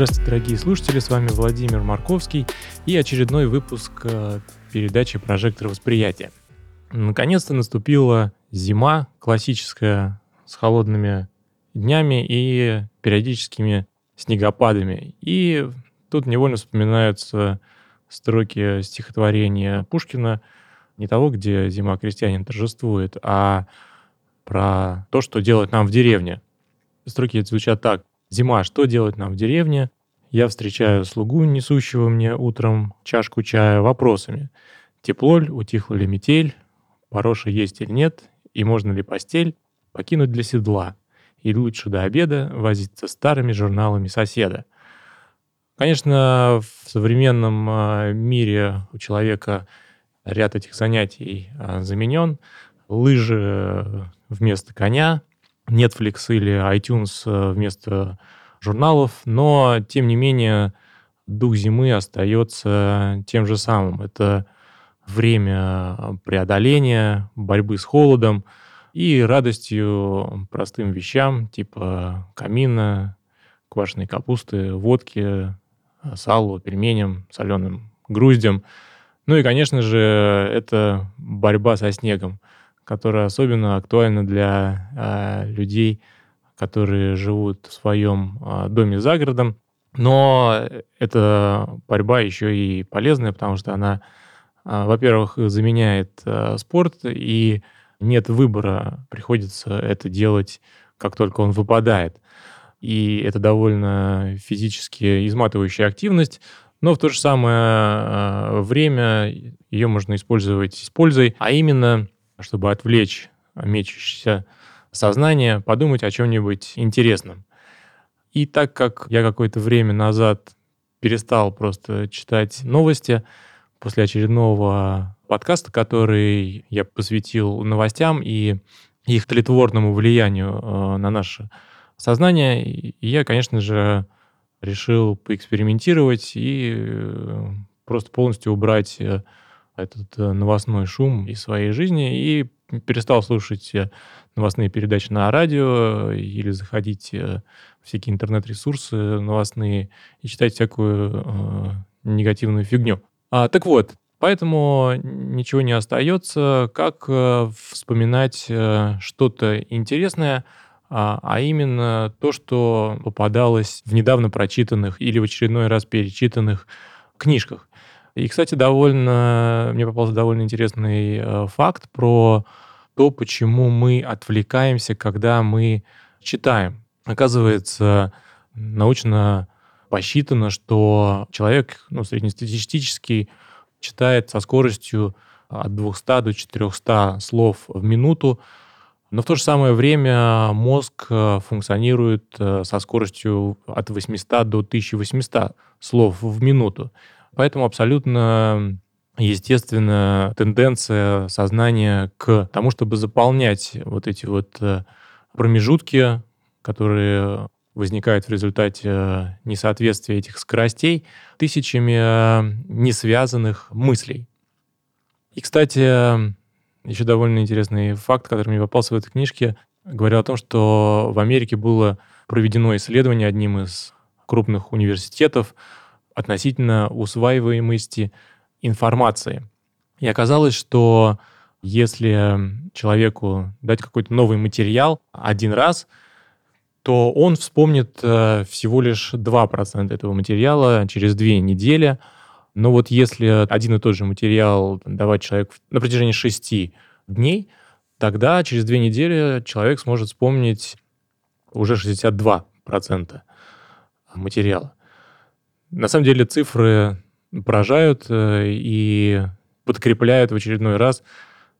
Здравствуйте, дорогие слушатели, с вами Владимир Марковский и очередной выпуск э, передачи «Прожектор восприятия». Наконец-то наступила зима классическая с холодными днями и периодическими снегопадами. И тут невольно вспоминаются строки стихотворения Пушкина не того, где зима крестьянин торжествует, а про то, что делать нам в деревне. Строки звучат так. Зима, что делать нам в деревне? Я встречаю слугу, несущего мне утром чашку чая, вопросами. Тепло ли, утихла ли метель, пороша есть или нет, и можно ли постель покинуть для седла, или лучше до обеда возиться старыми журналами соседа. Конечно, в современном а, мире у человека ряд этих занятий а, заменен. Лыжи вместо коня, Netflix или iTunes э, вместо журналов, но, тем не менее, дух зимы остается тем же самым. Это время преодоления, борьбы с холодом и радостью простым вещам, типа камина, квашеной капусты, водки, салу, пельменям, соленым груздям. Ну и, конечно же, это борьба со снегом которая особенно актуальна для э, людей, которые живут в своем э, доме за городом. Но эта борьба еще и полезная, потому что она, э, во-первых, заменяет э, спорт, и нет выбора, приходится это делать, как только он выпадает. И это довольно физически изматывающая активность, но в то же самое время ее можно использовать с пользой, а именно чтобы отвлечь мечущееся сознание, подумать о чем-нибудь интересном. И так как я какое-то время назад перестал просто читать новости после очередного подкаста, который я посвятил новостям и их тлетворному влиянию э, на наше сознание, я, конечно же, решил поэкспериментировать и э, просто полностью убрать э, этот э, новостной шум из своей жизни и перестал слушать э, новостные передачи на радио или заходить э, в всякие интернет-ресурсы новостные и читать всякую э, негативную фигню. А, так вот, поэтому ничего не остается, как э, вспоминать э, что-то интересное, а, а именно то, что попадалось в недавно прочитанных или в очередной раз перечитанных книжках. И, кстати, довольно мне попался довольно интересный э, факт про то, почему мы отвлекаемся, когда мы читаем. Оказывается, научно посчитано, что человек ну, среднестатистический читает со скоростью от 200 до 400 слов в минуту, но в то же самое время мозг э, функционирует э, со скоростью от 800 до 1800 слов в минуту. Поэтому абсолютно естественно тенденция сознания к тому, чтобы заполнять вот эти вот э, промежутки, которые возникают в результате э, несоответствия этих скоростей тысячами э, несвязанных мыслей. И, кстати, еще довольно интересный факт, который мне попался в этой книжке, говорил о том, что в Америке было проведено исследование одним из крупных университетов относительно усваиваемости информации. И оказалось, что если человеку дать какой-то новый материал один раз, то он вспомнит э, всего лишь 2% этого материала через две недели. Но вот если один и тот же материал давать человеку на протяжении шести дней, тогда через две недели человек сможет вспомнить уже 62% материала. На самом деле цифры поражают э, и подкрепляют в очередной раз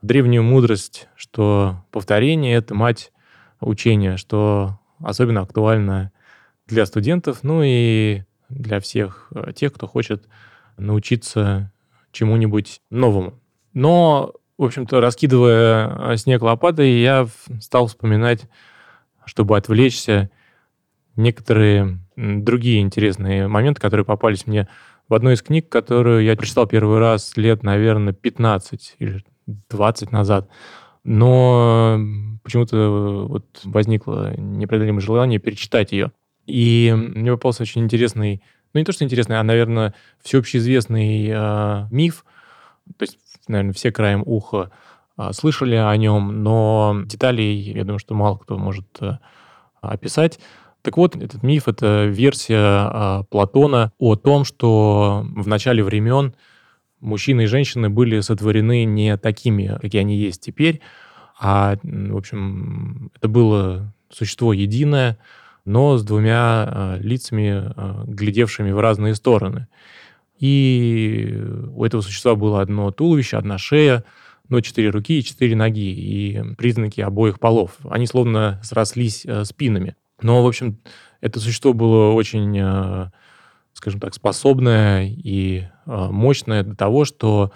древнюю мудрость, что повторение — это мать учения, что особенно актуально для студентов, ну и для всех э, тех, кто хочет научиться чему-нибудь новому. Но, в общем-то, раскидывая э, снег лопатой, я стал вспоминать, чтобы отвлечься, некоторые другие интересные моменты, которые попались мне в одной из книг, которую я прочитал первый раз лет, наверное, 15 или 20 назад. Но почему-то вот возникло непреодолимое желание перечитать ее. И мне попался очень интересный, ну не то, что интересный, а, наверное, всеобщеизвестный э, миф. То есть, наверное, все краем уха э, слышали о нем, но деталей, я думаю, что мало кто может э, описать. Так вот, этот миф — это версия э, Платона о том, что в начале времен мужчины и женщины были сотворены не такими, какие они есть теперь, а, в общем, это было существо единое, но с двумя э, лицами, э, глядевшими в разные стороны. И у этого существа было одно туловище, одна шея, но четыре руки и четыре ноги, и признаки обоих полов. Они словно срослись э, спинами. Но, в общем, это существо было очень, э, скажем так, способное и э, мощное до того, что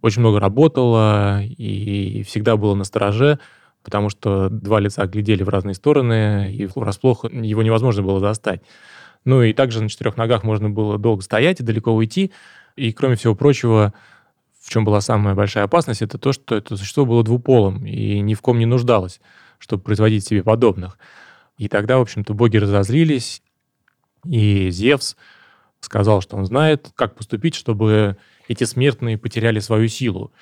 очень много работало и всегда было на стороже, потому что два лица глядели в разные стороны, и врасплох его невозможно было достать. Ну и также на четырех ногах можно было долго стоять и далеко уйти. И, кроме всего прочего, в чем была самая большая опасность, это то, что это существо было двуполым и ни в ком не нуждалось, чтобы производить себе подобных. И тогда, в общем-то, боги разозлились, и Зевс сказал, что он знает, как поступить, чтобы эти смертные потеряли свою силу.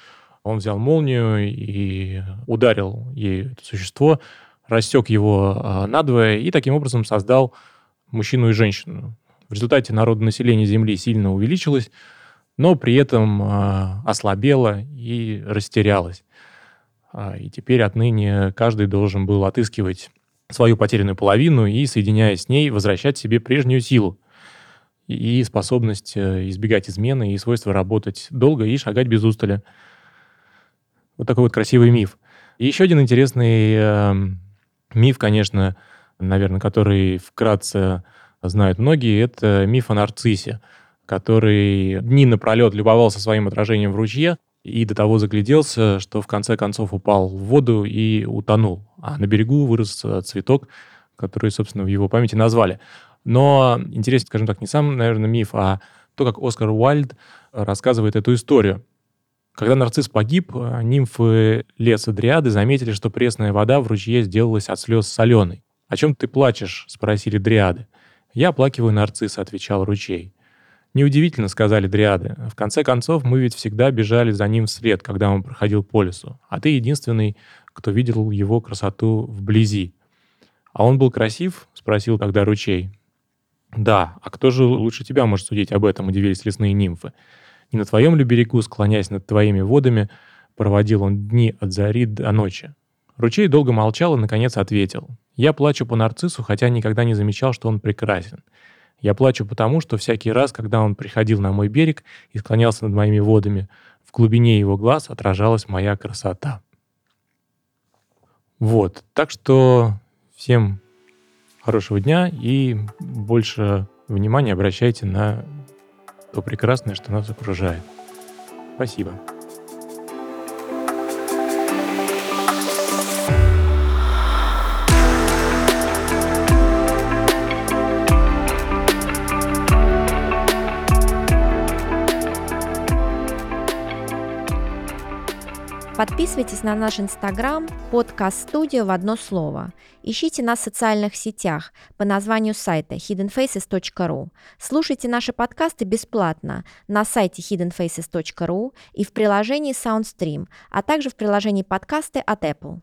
Он взял молнию и ударил ей это существо, рассек его а, надвое и таким образом создал мужчину и женщину. В результате народонаселение Земли сильно увеличилось, но при этом а, ослабело и растерялось. А, и теперь отныне каждый должен был отыскивать свою потерянную половину и, соединяясь с ней, возвращать себе прежнюю силу и способность э, избегать измены, и свойство работать долго и шагать без устали. Вот такой вот красивый миф. И еще один интересный э, миф, конечно, наверное, который вкратце знают многие, это миф о нарциссе, который дни напролет любовался своим отражением в ручье, и до того загляделся, что в конце концов упал в воду и утонул. А на берегу вырос э, цветок, который, собственно, в его памяти назвали. Но интересен, скажем так, не сам, наверное, миф, а то, как Оскар Уайльд рассказывает эту историю. Когда нарцисс погиб, э, нимфы леса Дриады заметили, что пресная вода в ручье сделалась от слез соленой. «О чем ты плачешь?» — спросили Дриады. «Я оплакиваю нарцисса», — отвечал ручей. Неудивительно, сказали дриады. В конце концов, мы ведь всегда бежали за ним вслед, когда он проходил по лесу. А ты единственный, кто видел его красоту вблизи. А он был красив? Спросил тогда ручей. Да, а кто же лучше тебя может судить об этом, удивились лесные нимфы. Не на твоем ли берегу, склоняясь над твоими водами, проводил он дни от зари до ночи? Ручей долго молчал и, наконец, ответил. Я плачу по нарциссу, хотя никогда не замечал, что он прекрасен. Я плачу потому, что всякий раз, когда он приходил на мой берег и склонялся над моими водами, в глубине его глаз отражалась моя красота. Вот, так что всем хорошего дня и больше внимания обращайте на то прекрасное, что нас окружает. Спасибо. Подписывайтесь на наш инстаграм подкаст студия в одно слово. Ищите нас в социальных сетях по названию сайта hiddenfaces.ru. Слушайте наши подкасты бесплатно на сайте hiddenfaces.ru и в приложении SoundStream, а также в приложении подкасты от Apple.